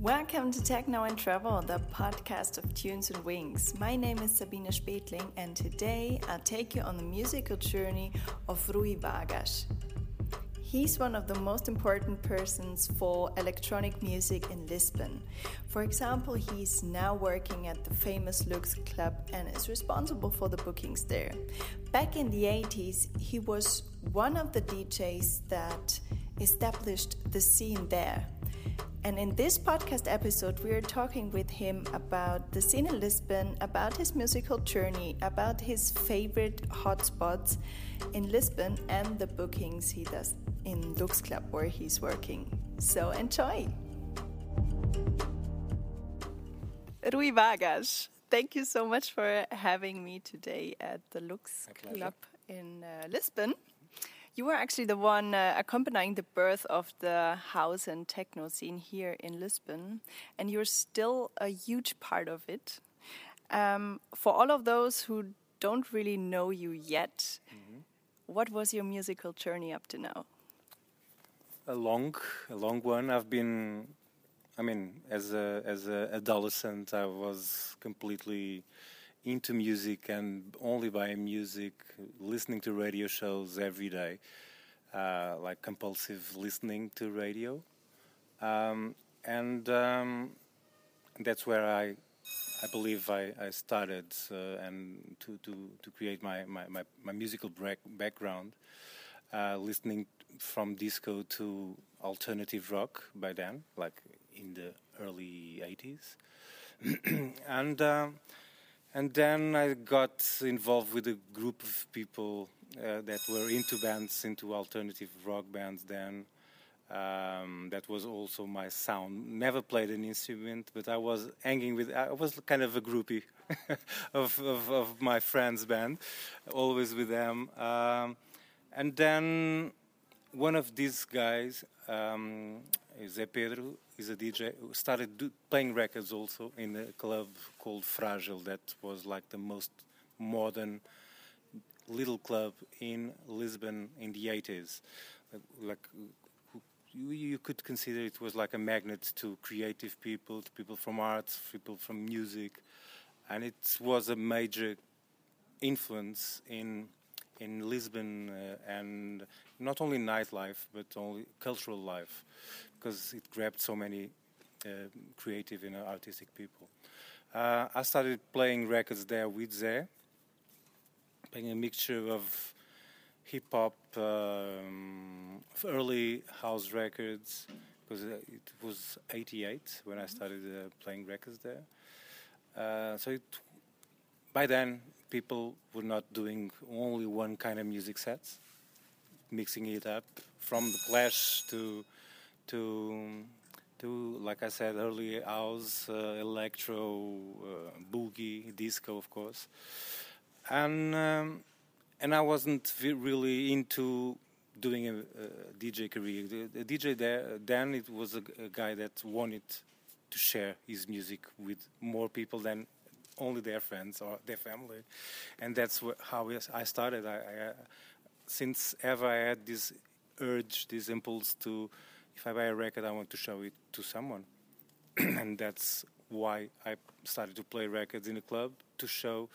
Welcome to Techno and Travel, the podcast of Tunes and Wings. My name is Sabine Spetling, and today I'll take you on the musical journey of Rui Vargas. He's one of the most important persons for electronic music in Lisbon. For example, he's now working at the famous Lux Club and is responsible for the bookings there. Back in the 80s, he was one of the DJs that established the scene there. And in this podcast episode, we are talking with him about the scene in Lisbon, about his musical journey, about his favorite hotspots in Lisbon, and the bookings he does in Lux Club where he's working. So enjoy! Rui Vargas, thank you so much for having me today at the Lux Club in uh, Lisbon. You were actually the one uh, accompanying the birth of the house and techno scene here in Lisbon, and you're still a huge part of it. Um, for all of those who don't really know you yet, mm -hmm. what was your musical journey up to now? A long, a long one. I've been, I mean, as a as an adolescent, I was completely into music and only by music, listening to radio shows every day, uh, like compulsive listening to radio. Um, and um, that's where I, I believe I, I started uh, and to, to, to create my, my, my, my musical background, uh, listening from disco to alternative rock by then, like in the early 80s. and um, and then I got involved with a group of people uh, that were into bands, into alternative rock bands then. Um, that was also my sound. Never played an instrument, but I was hanging with. I was kind of a groupie of, of, of, my friends' band, always with them. Um, and then one of these guys, um, Zé Pedro, is a DJ started do, playing records also in a club called Frágil that was like the most modern little club in Lisbon in the 80s. Like you, you could consider it was like a magnet to creative people, to people from arts, people from music, and it was a major influence in in Lisbon uh, and not only nightlife but only cultural life because it grabbed so many uh, creative and artistic people. Uh, I started playing records there with Zé, playing a mixture of hip hop, um, early house records, because it was '88 when I started uh, playing records there. Uh, so it, by then, people were not doing only one kind of music sets, mixing it up from the Clash to to to like I said earlier, house, uh, electro, uh, boogie, disco, of course, and um, and I wasn't really into doing a, a DJ career. The, the, DJ there, then it was a, a, guy that wanted to share his music with more people than only their friends or their family, and that's how I started. I, I, since ever I had this urge, this impulse to if I buy a record, I want to show it to someone, and that's why I started to play records in the club to show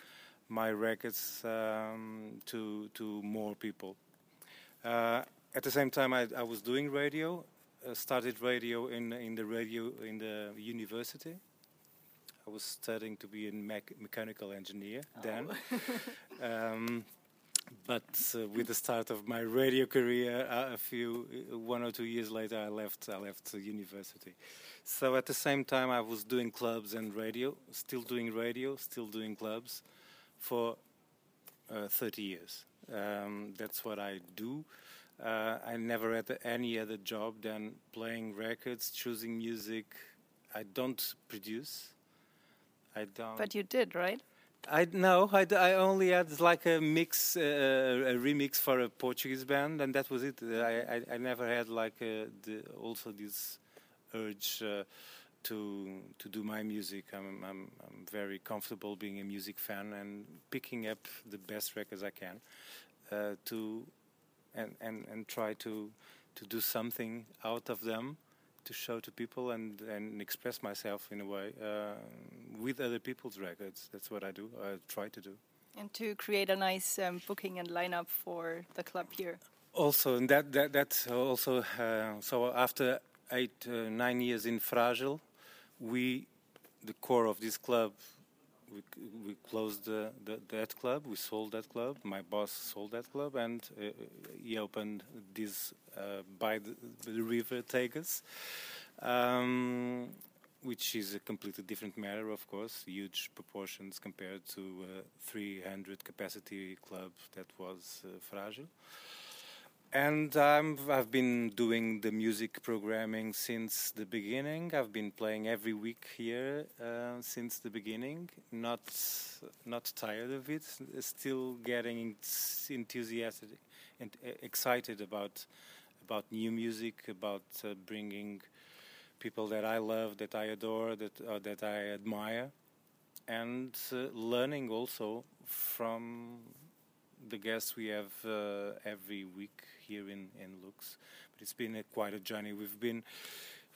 my records um, to to more people. Uh, at the same time, I, I was doing radio. Uh, started radio in in the radio in the university. I was studying to be a mechanical engineer oh. then. um, but uh, with the start of my radio career, uh, a few uh, one or two years later, I left. I left university. So at the same time, I was doing clubs and radio, still doing radio, still doing clubs, for uh, 30 years. Um, that's what I do. Uh, I never had any other job than playing records, choosing music. I don't produce. I don't. But you did, right? I no, I, I only had like a mix, uh, a remix for a Portuguese band, and that was it. I I, I never had like uh, the, also this urge uh, to to do my music. I'm, I'm I'm very comfortable being a music fan and picking up the best records I can uh, to and and and try to to do something out of them to show to people and and express myself in a way uh, with other people's records. That's what I do. I try to do. And to create a nice um, booking and lineup for the club here. Also, and that that that's also uh, so after eight uh, nine years in Frágil, we the core of this club we, we closed the, the, that club. We sold that club. My boss sold that club, and uh, he opened this uh, by the, the, river Tagus, um, which is a completely different matter, of course. Huge proportions compared to a 300 capacity club that was uh, Frágil. And I've been doing the music programming since the beginning. I've been playing every week here uh, since the beginning. Not not tired of it. Still getting enthusiastic and excited about about new music, about uh, bringing people that I love, that I adore, that uh, that I admire, and uh, learning also from the guests we have uh, every week here in, in Lux. But it's been a, quite a journey. We've been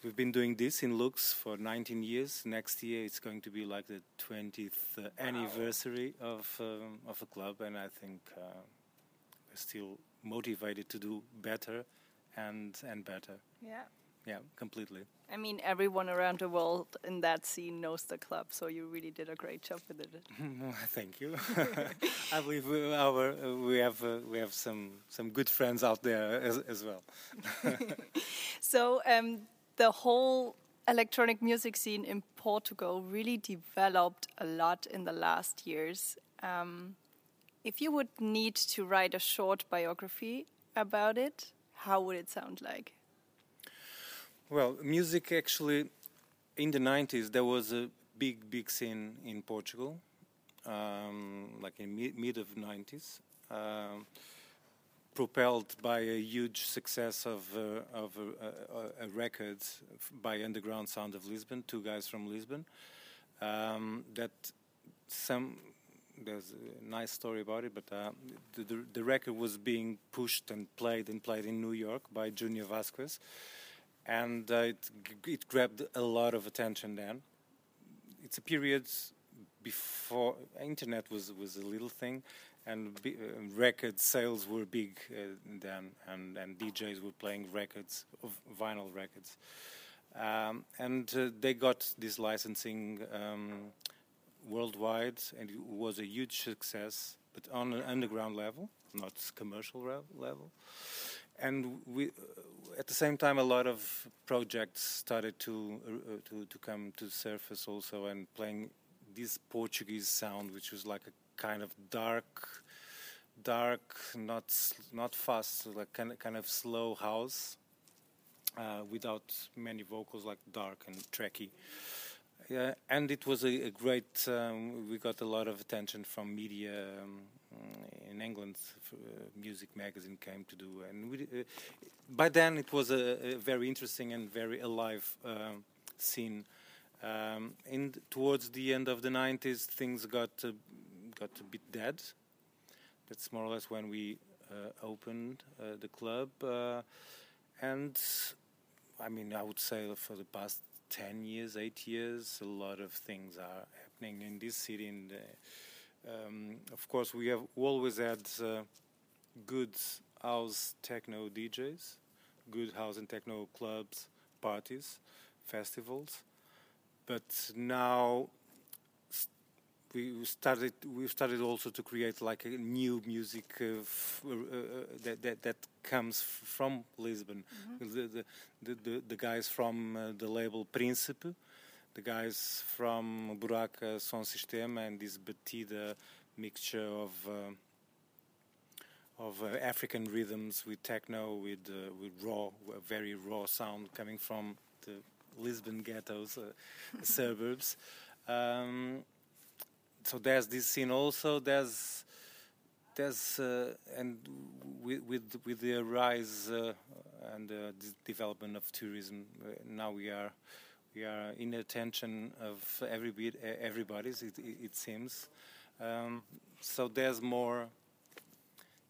we've been doing this in Lux for 19 years. Next year it's going to be like the 20th uh, wow. anniversary of um, of a club, and I think uh, we're still motivated to do better and and better. Yeah. Yeah, completely. I mean, everyone around the world in that scene knows the club, so you really did a great job with it. Thank you. I believe we, our, uh, we have uh, we have some some good friends out there as, as well. so um, the whole electronic music scene in Portugal really developed a lot in the last years. Um, if you would need to write a short biography about it, how would it sound like? Well, music actually, in the 90s, there was a big, big scene in Portugal, um, like in mid, mid of 90s, um, propelled by a huge success of, uh, of a, a, a, record by Underground Sound of Lisbon, two guys from Lisbon, um, that some there's a nice story about it, but uh, the, the, the, record was being pushed and played and played in New York by Junior Vasquez, and uh, it, it grabbed a lot of attention then. It's a period before internet was was a little thing, and uh, record sales were big uh, then, and and DJs were playing records vinyl records, um, and uh, they got this licensing um, worldwide, and it was a huge success, but on an underground level, not commercial level and we, at the same time, a lot of projects started to uh, to to come to surface also, and playing this Portuguese sound, which was like a kind of dark, dark, not not fast, like kind of, kind of slow house, uh, without many vocals, like dark and tracky. Yeah, and it was a, a great. Um, we got a lot of attention from media um, in England. Uh, music magazine came to do, and we, uh, by then it was a, a, very interesting and very alive um, scene. Um, and towards the end of the 90s, things got got a bit dead. That's more or less when we uh, opened the club, and I mean, I would say for the past 10 years, 8 years, a lot of things are happening in this city. And um, of course, we have always had uh, good house techno DJs, good house and techno clubs, parties, festivals. But now we started we started also to create like a new music uh, uh, uh, that, that that comes from Lisbon. Mm-hmm. The, the, the, the guys from uh, the label Príncipe, the guys from Buraka Sound System, and this batida mixture of uh, of uh, African rhythms with techno, with with raw, very raw sound coming from the Lisbon ghettos, suburbs. Um, so there's this scene also. There's there's uh, and with, with with the rise uh, and the development of tourism, uh, now we are we are in the attention of every everybody's. It, it, it seems. Um, so there's more.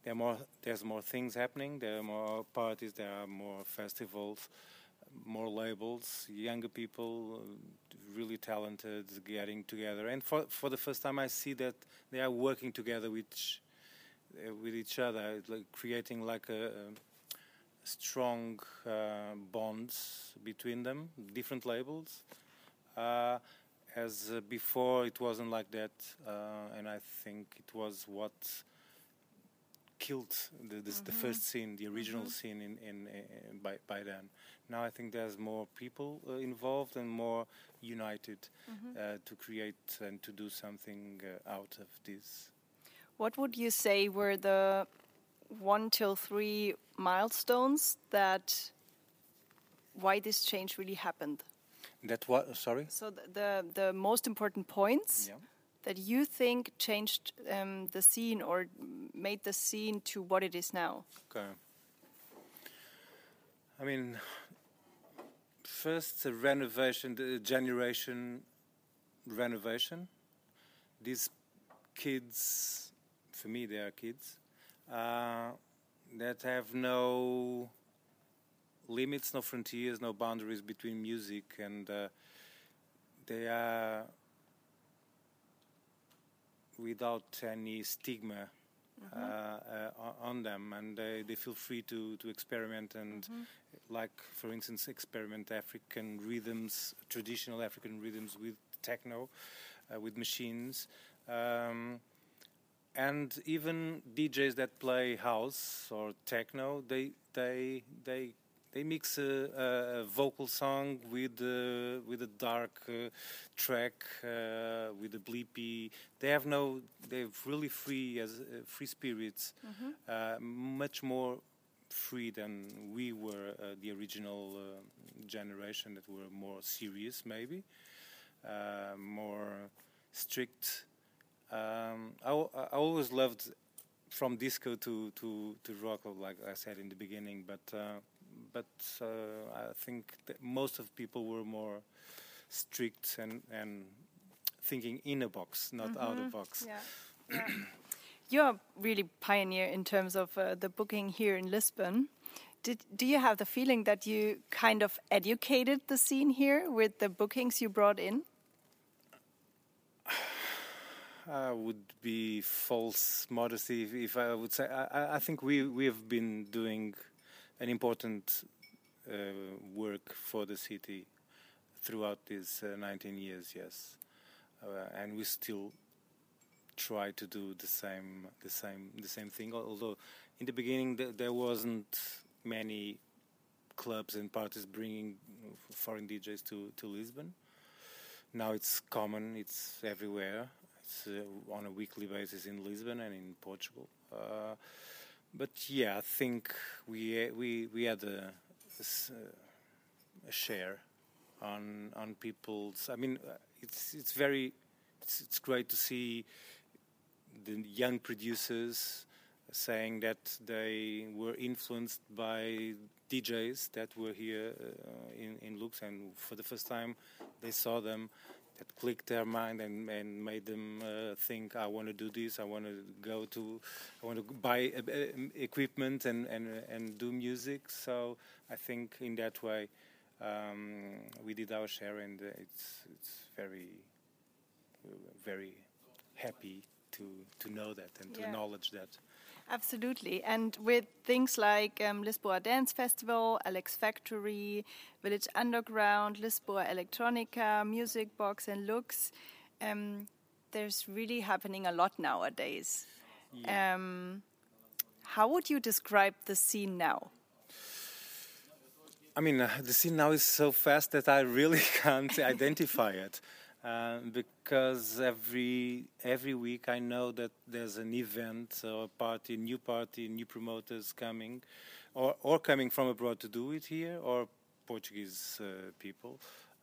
There more. There's more things happening. There are more parties. There are more festivals. more labels, younger people, really talented, getting together. And for for the first time, I see that they are working together with with each other, like creating like a strong uh, bonds between them, different labels. Uh, as uh, before, it wasn't like that, uh, and I think it was what killed the, this, mm-hmm. the first scene, the original mm-hmm. scene in, in, in, by by then. Now I think there's more people uh, involved and more united mm-hmm. uh, to create and to do something uh, out of this. What would you say were the one till three milestones that why this change really happened? That what? Sorry. So the the, the most important points. Yeah that you think changed um, the scene or made the scene to what it is now? Okay. I mean, first the renovation, the generation renovation. These kids, for me, they are kids uh, that have no limits, no frontiers, no boundaries between music, and uh, they are without any stigma mm-hmm. uh, uh, on them, and they, they feel free to, to experiment and, mm-hmm. like for instance, experiment African rhythms, traditional African rhythms with techno, uh, with machines. Um, and even DJs that play house or techno, they they they they mix a, a vocal song with uh, with a dark uh, track uh, with a bleepy. They have no. They're really free as uh, free spirits, mm-hmm. much more free than we were uh, the original generation that were more serious, maybe more strict. Um, I, I always loved from disco to to to rock, like I said in the beginning, but but uh, I think that most of people were more strict and and thinking in a box, not mm-hmm. out of mm-hmm. box. Yeah. yeah. You're really pioneer in terms of uh, the booking here in Lisbon. Did do you have the feeling that you kind of educated the scene here with the bookings you brought in? I would be false modesty if, if I would say. I, I, think we we have been doing an important uh, work for the city throughout these uh, 19 years, yes. Uh, and we still try to do the same, the same, the same thing. Although in the beginning th there wasn't many clubs and parties bringing foreign DJs to, to Lisbon. Now it's common; it's everywhere. Uh, on a weekly basis in Lisbon and in Portugal. Uh, but yeah, I think we we we had a, a, share on on people's. I mean, uh, it's it's very it's, it's great to see the young producers saying that they were influenced by DJs that were here uh, in in Lux, and for the first time they saw them that clicked their mind and, and made them uh, think, I want to do this, I want to go to, I want to buy uh, equipment and, and, and do music. So I think in that way um, we did our share and uh, it's, it's very, very happy to, to know that and to yeah. acknowledge that. Absolutely. And with things like um, Lisboa Dance Festival, LX Factory, Village Underground, Lisboa Electronica, Music Box, and Lux, um, there's really happening a lot nowadays. Yeah. Um, how would you describe the scene now? I mean, uh, the scene now is so fast that I really can't identify it. Uh, because every every week I know that there's an event or a party, new party, new promoters coming, or or coming from abroad to do it here, or Portuguese uh, people,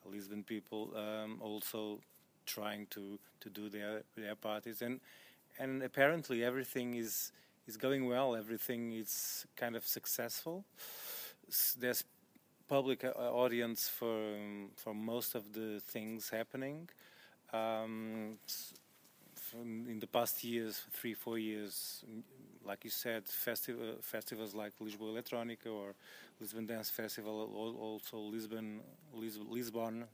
Lisbon people, um, also trying to to do their their parties, and and apparently everything is is going well. Everything is kind of successful. There's public uh, audience for um, for most of the things happening. Um, in the past years, three four years, like you said, festi- festivals like Lisboa Electronica or Lisbon Dance Festival, also Lisbon, Lis- Lisbon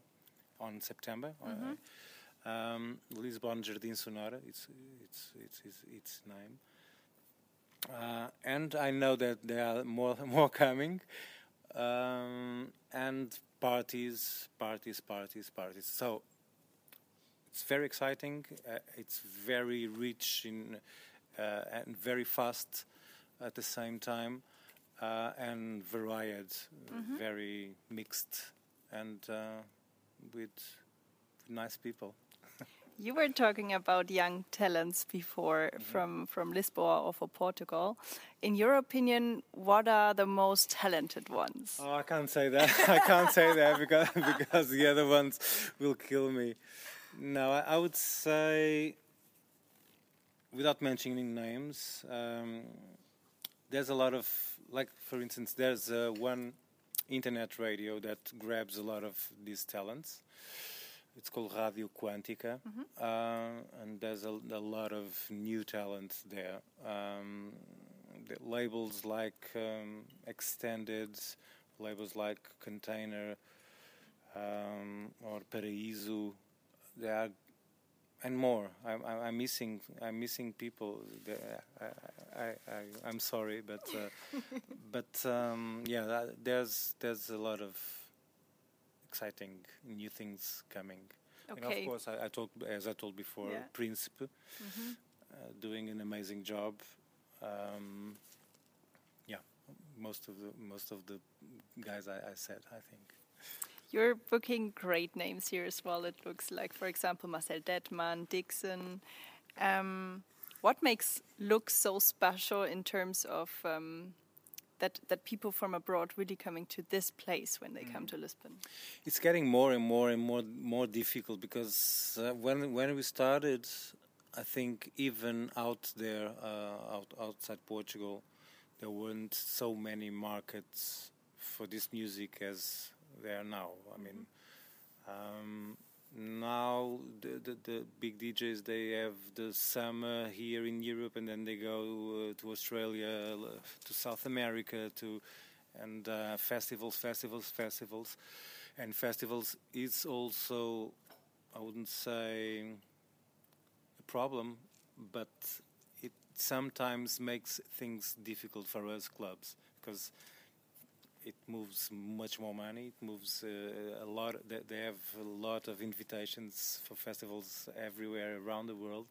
on September. Mm-hmm. Um, Lisbon Jardim Sonora, it's, it's, it's, it's, its name. Uh, and I know that there are more, more coming. Um, and parties, parties, parties, parties. So it's very exciting. Uh, it's very rich in uh, and very fast at the same time, uh, and varied, Mhm. very mixed, and uh, with nice people. You were talking about young talents before Mm-hmm. from, from Lisboa or for Portugal. In your opinion, what are the most talented ones? Oh, I can't say that. I can't say that because because the other ones will kill me. No, I, I would say, without mentioning names, um, there's a lot of like, for instance, there's uh, one internet radio that grabs a lot of these talents. It's called Radio Quantica, uh, and there's a, a lot of new talent there. Um, the labels like um, Extended, labels like Container um, or Paraíso, they are, and more. I'm, I'm, I'm missing. I'm missing people. I, I, I, I'm sorry, but uh, but um, yeah, that, there's there's a lot of exciting new things coming. And of course, I, I told, as I told before, Yeah. Príncipe Mhm. uh, doing an amazing job. Um, yeah, most of the most of the guys I, I said, I think. You're booking great names here as well. It looks like, for example, Marcel Dettmann, Dixon. Um, what makes Lux so special in terms of um, that that people from abroad really coming to this place when they come to Lisbon? It's getting more and more and more more difficult because uh, when when we started, I think even out there, uh, out outside Portugal, there weren't so many markets for this music as there are now. I mean, um, now the, the the big DJs they have the summer here in Europe and then they go uh, to Australia, to South America, to and uh, festivals, festivals, festivals, and festivals is also I wouldn't say a problem, but it sometimes makes things difficult for us clubs because it moves much more money. It moves uh, a lot. They have a lot of invitations for festivals everywhere around the world.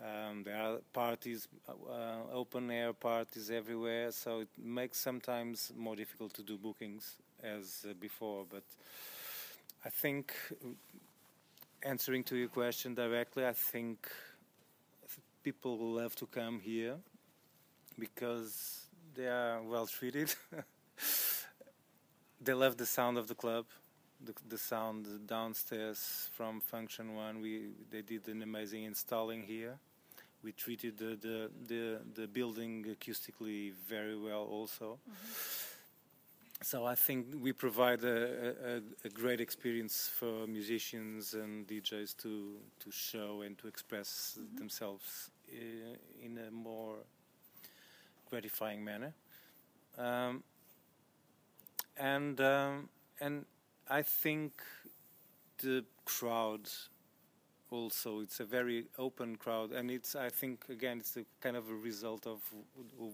Um, there are parties, uh, open air parties everywhere, so it makes sometimes more difficult to do bookings as uh, before. But I think, answering to your question directly, I think people will have to come here because they are well treated. they left the sound of the club, the, the sound downstairs from Funktion-One. We they did an amazing installing here. We treated the the the, the building acoustically very well also. So I think we provide a, a, a great experience for musicians and DJs to to show and to express themselves uh, in a more gratifying manner. Um, and um, and I think the crowd also it's a very open crowd. And it's I think again it's a kind of a result of,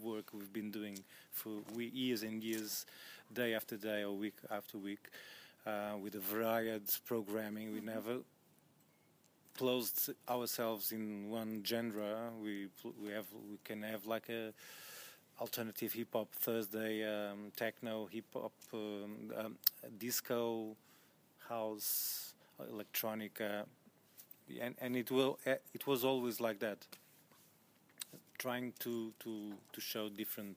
work we've been doing for we, years and years day after day or week after week uh, with a varied programming. We never closed ourselves in one genre. We we have we can have like a alternative hip hop Thursday, um, techno, hip hop, um, um, disco, house, electronica, and and it will uh, it was always like that. Trying to to to show different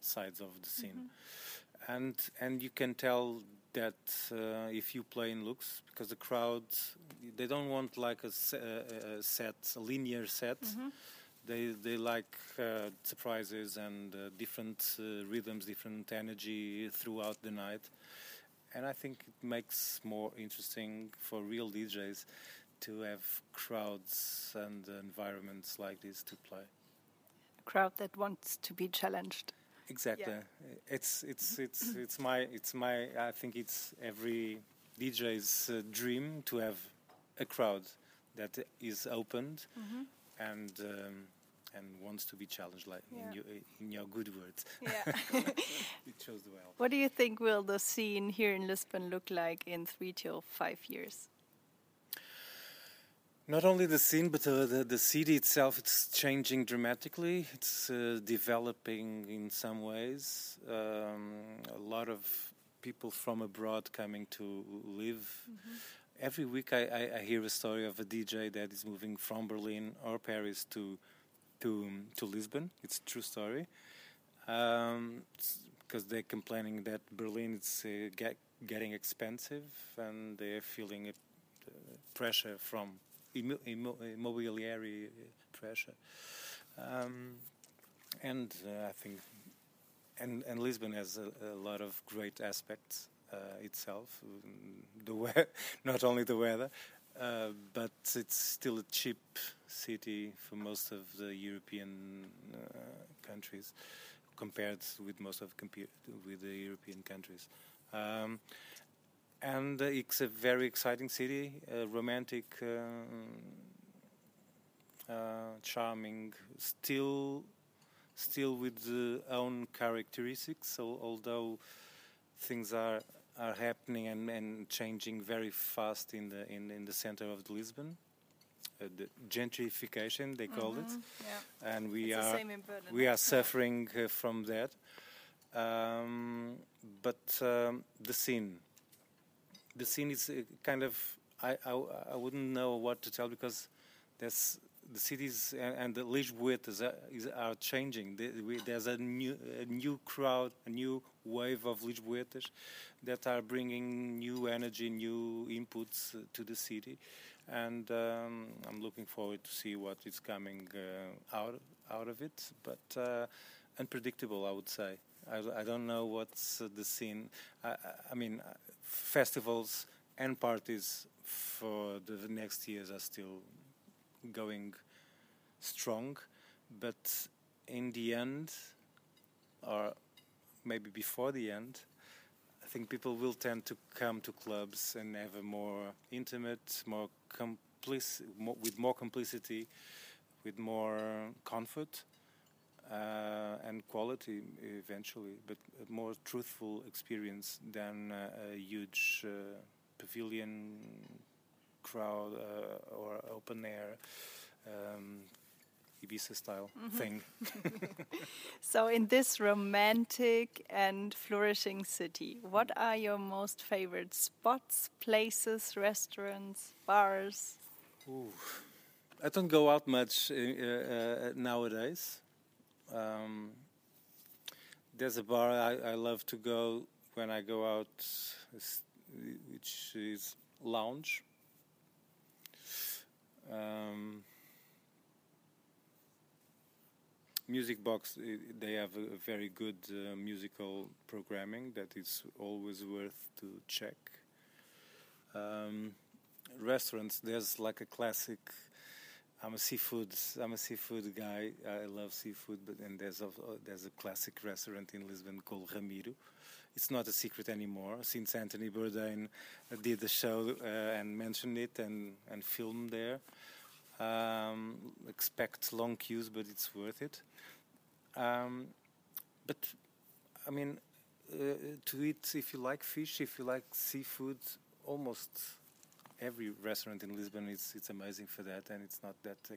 sides of the scene, and and you can tell that uh, if you play in Lux because the crowd they don't want like a, se- a, a set a linear set they they like uh, surprises and uh, different uh, rhythms, different energy throughout the night, and I think it makes more interesting for real DJs to have crowds and environments like this to play. crowd that wants to be challenged. Exactly. Yeah. It's it's it's it's my it's my I think it's every DJ's uh, dream to have a crowd that is opened mm -hmm. And um, and wants to be challenged, like yeah. in, your, in your good words. Yeah, it shows well. What do you think will the scene here in Lisbon look like in three to five years? Not only the scene, but uh, the the city itself. It's changing dramatically. It's uh, developing in some ways. Um, a lot of people from abroad coming to live. Mm -hmm. Every week, I, I, I, hear a story of a DJ that is moving from Berlin or Paris to to to Lisbon. It's a true story. because um, they're complaining that Berlin is uh, get, getting expensive and they're feeling a, uh, pressure from immobiliary pressure. Um, and uh, I think, and, and Lisbon has a, a lot of great aspects uh, itself. The we- not only the weather, uh, but it's still a cheap city for most of the European uh, countries compared with most of with the European countries. Um, and uh, it's a very exciting city, romantic, um, uh, charming, still, still with the own characteristics. So although things are are happening and, and changing very fast in the in, in the center of Lisbon. Uh, the gentrification they call mm -hmm. it, mm-hmm. yeah. and we it's are we are suffering uh, from that. Um, but um, the scene, the scene is uh, kind of I, I, I wouldn't know what to tell because there's the cities and, and the Lisboetas are, is, are changing. There's a new, a new crowd, a new wave of Lisboetas that are bringing new energy, new inputs uh, to the city, and um, I'm looking forward to see what is coming uh, out out of it. But uh, unpredictable, I would say. I, I don't know what's uh, the scene. I, I mean, uh, festivals and parties for the next years are still going strong, but in the end, or maybe before the end, I think people will tend to come to clubs and have a more intimate, more complic- more, with more complicity, with more comfort uh, and quality eventually, but a more truthful experience than uh, a huge uh, pavilion crowd uh, or open air um, Ibiza style mm -hmm. thing. so, in this romantic and flourishing city, what are your most favorite spots, places, restaurants, bars? Ooh. I don't go out much uh, uh, nowadays. Um, there's a bar I, I, love to go when I go out, which is Lounge. Um, Music Box, they have a very good uh, musical programming that is always worth to check. Um, restaurants, there's like a classic. I'm a seafood. I'm a seafood guy. I love seafood, but and there's a there's a classic restaurant in Lisbon called Ramiro. It's not a secret anymore since Anthony Bourdain did the show uh, and mentioned it and and filmed there. Um, expect long queues, but it's worth it. Um, but I mean, uh, to eat if you like fish, if you like seafood, almost every restaurant in Lisbon is it's amazing for that, and it's not that uh,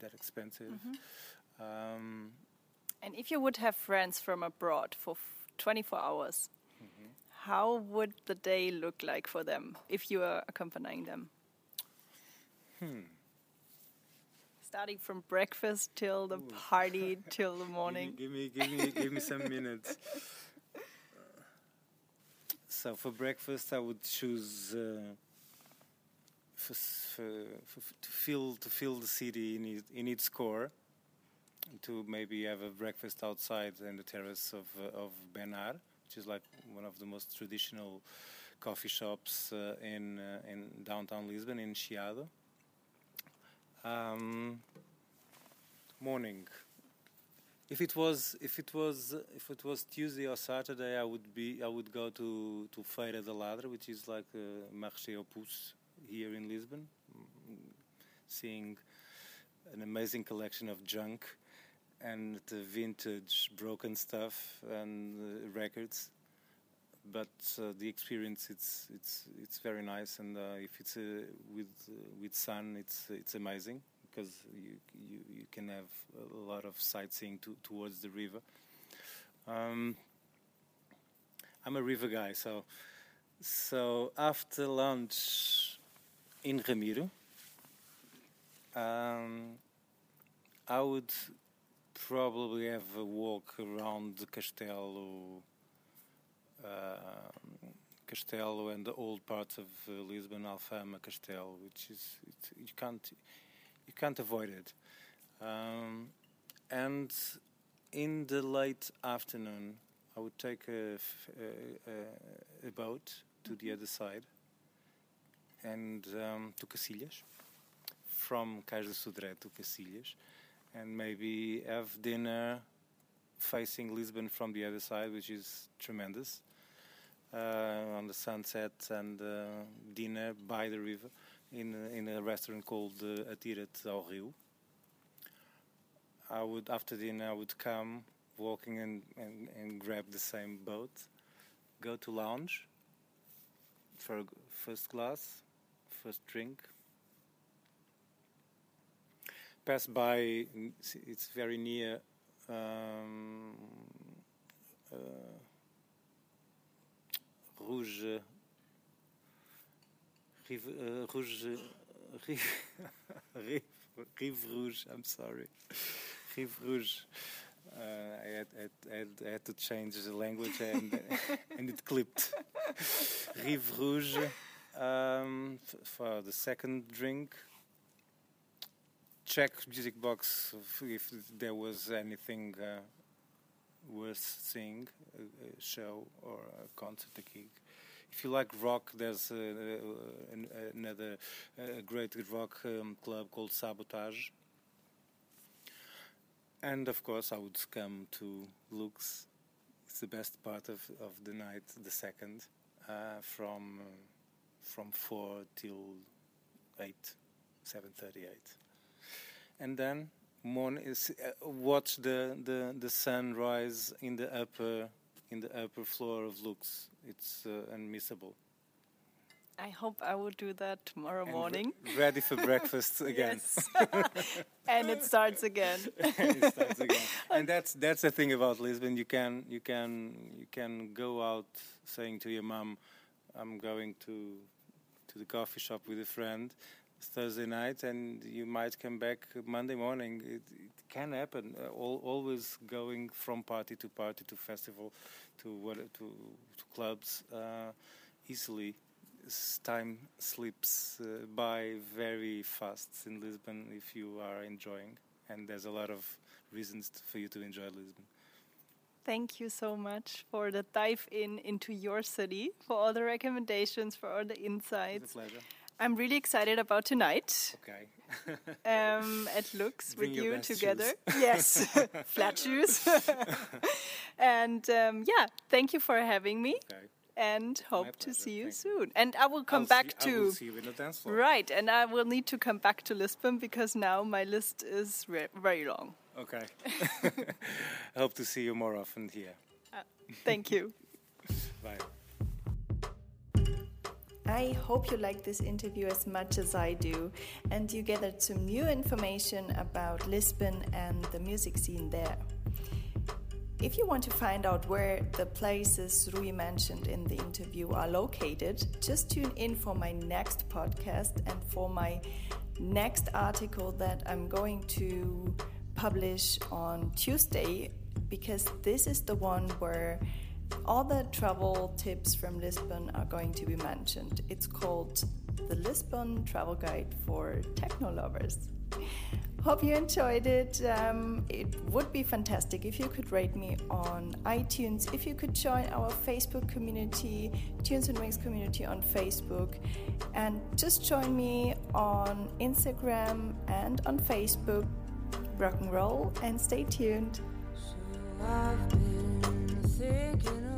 that expensive. Mm -hmm. um, and if you would have friends from abroad for 24 hours, mm -hmm. how would the day look like for them if you are accompanying them? Hmm starting from breakfast till the Ooh. party till the morning. give, me, give me, give me, give me some minutes. So for breakfast, I would choose uh, for, for, for, to feel to feel the city in, it, in its core. To maybe have a breakfast outside in the terrace of uh, of Benar, which is like one of the most traditional coffee shops uh, in uh, in downtown Lisbon in Chiado. Um, morning, if it was if it was if it was Tuesday or Saturday, I would be I would go to to Feira da Ladra, which is like a marché aux here in Lisbon, seeing an amazing collection of junk and vintage broken stuff and uh, records. But uh, the experience it's it's it's very nice, and uh, if it's uh, with uh, with sun, it's it's amazing because you, you you can have a lot of sightseeing to, towards the river. Um, I'm a river guy, so so after lunch in Ramiro, um, I would probably have a walk around the Castelo, Castelo and the old parts of uh, Lisbon, Alfama, Castelo, which is you can't you can't avoid it. Um, and in the late afternoon, I would take a, boat to the other side and um, to Cacilhas, from Cais do Sodré to Cacilhas, and maybe have dinner facing Lisbon from the other side, which is tremendous. Uh, on the sunset and uh, dinner by the river in in a restaurant called uh, Atira-te ao Rio. I would after dinner I would come walking and, and, and grab the same boat, go to lounge for a first glass, first drink, pass by. It's very near. Um, uh, Rouge, Rive, uh, Rouge, Rive, Rive, Rive Rouge. I'm sorry, Rive Rouge. Uh, I, had, had, had, had, to change the language and, and it clipped. Rive Rouge um, for the second drink check music box if there was anything uh, worth seeing, a, a, show or a concert, a gig. If you like rock, there's another a great rock um, club called Sabotage. And of course, I would come to Lux. It's the best part of, of the night, the second, uh, from from four till eight, seven thirty-eight and then morning is, uh, watch the, the, the sun rise in the upper in the upper floor of Lux. It's uh, unmissable. I hope I will do that tomorrow and morning. Re ready for breakfast again. and it starts again. it starts again. and that's that's the thing about Lisbon. You can you can you can go out saying to your mom, "I'm going to to the coffee shop with a friend," Thursday night, and you might come back Monday morning. It, it can happen. Uh, all, always going from party to party to festival to what to, to clubs uh, easily. Time slips uh, by very fast in Lisbon if you are enjoying, and there's a lot of reasons for you to enjoy Lisbon. Thank you so much for the dive in into your city, for all the recommendations, for all the insights. It's a pleasure. I'm really excited about tonight. Okay. um, at Lux with you together. Yes, flat shoes. and um, yeah, thank you for having me. Okay. And hope to see you thank soon. You. And I will come I'll back see, to I will see you in the dance floor. right, and I will need to come back to Lisbon because now my list is very long. Okay. I hope to see you more often here. Uh, thank you. Bye. I hope you like this interview as much as I do, and you gathered some new information about Lisbon and the music scene there. If you want to find out where the places Rui mentioned in the interview are located, just tune in for my next podcast and for my next article that I'm going to publish on Tuesday, because this is the one where all the travel tips from Lisbon are going to be mentioned. It's called the Lisbon Travel Guide for Techno Lovers. Hope you enjoyed it. Um, it would be fantastic if you could rate me on iTunes, if you could join our Facebook community, Tunes and Wings community on Facebook, and just join me on Instagram and on Facebook. Rock and roll and stay tuned. Been thinking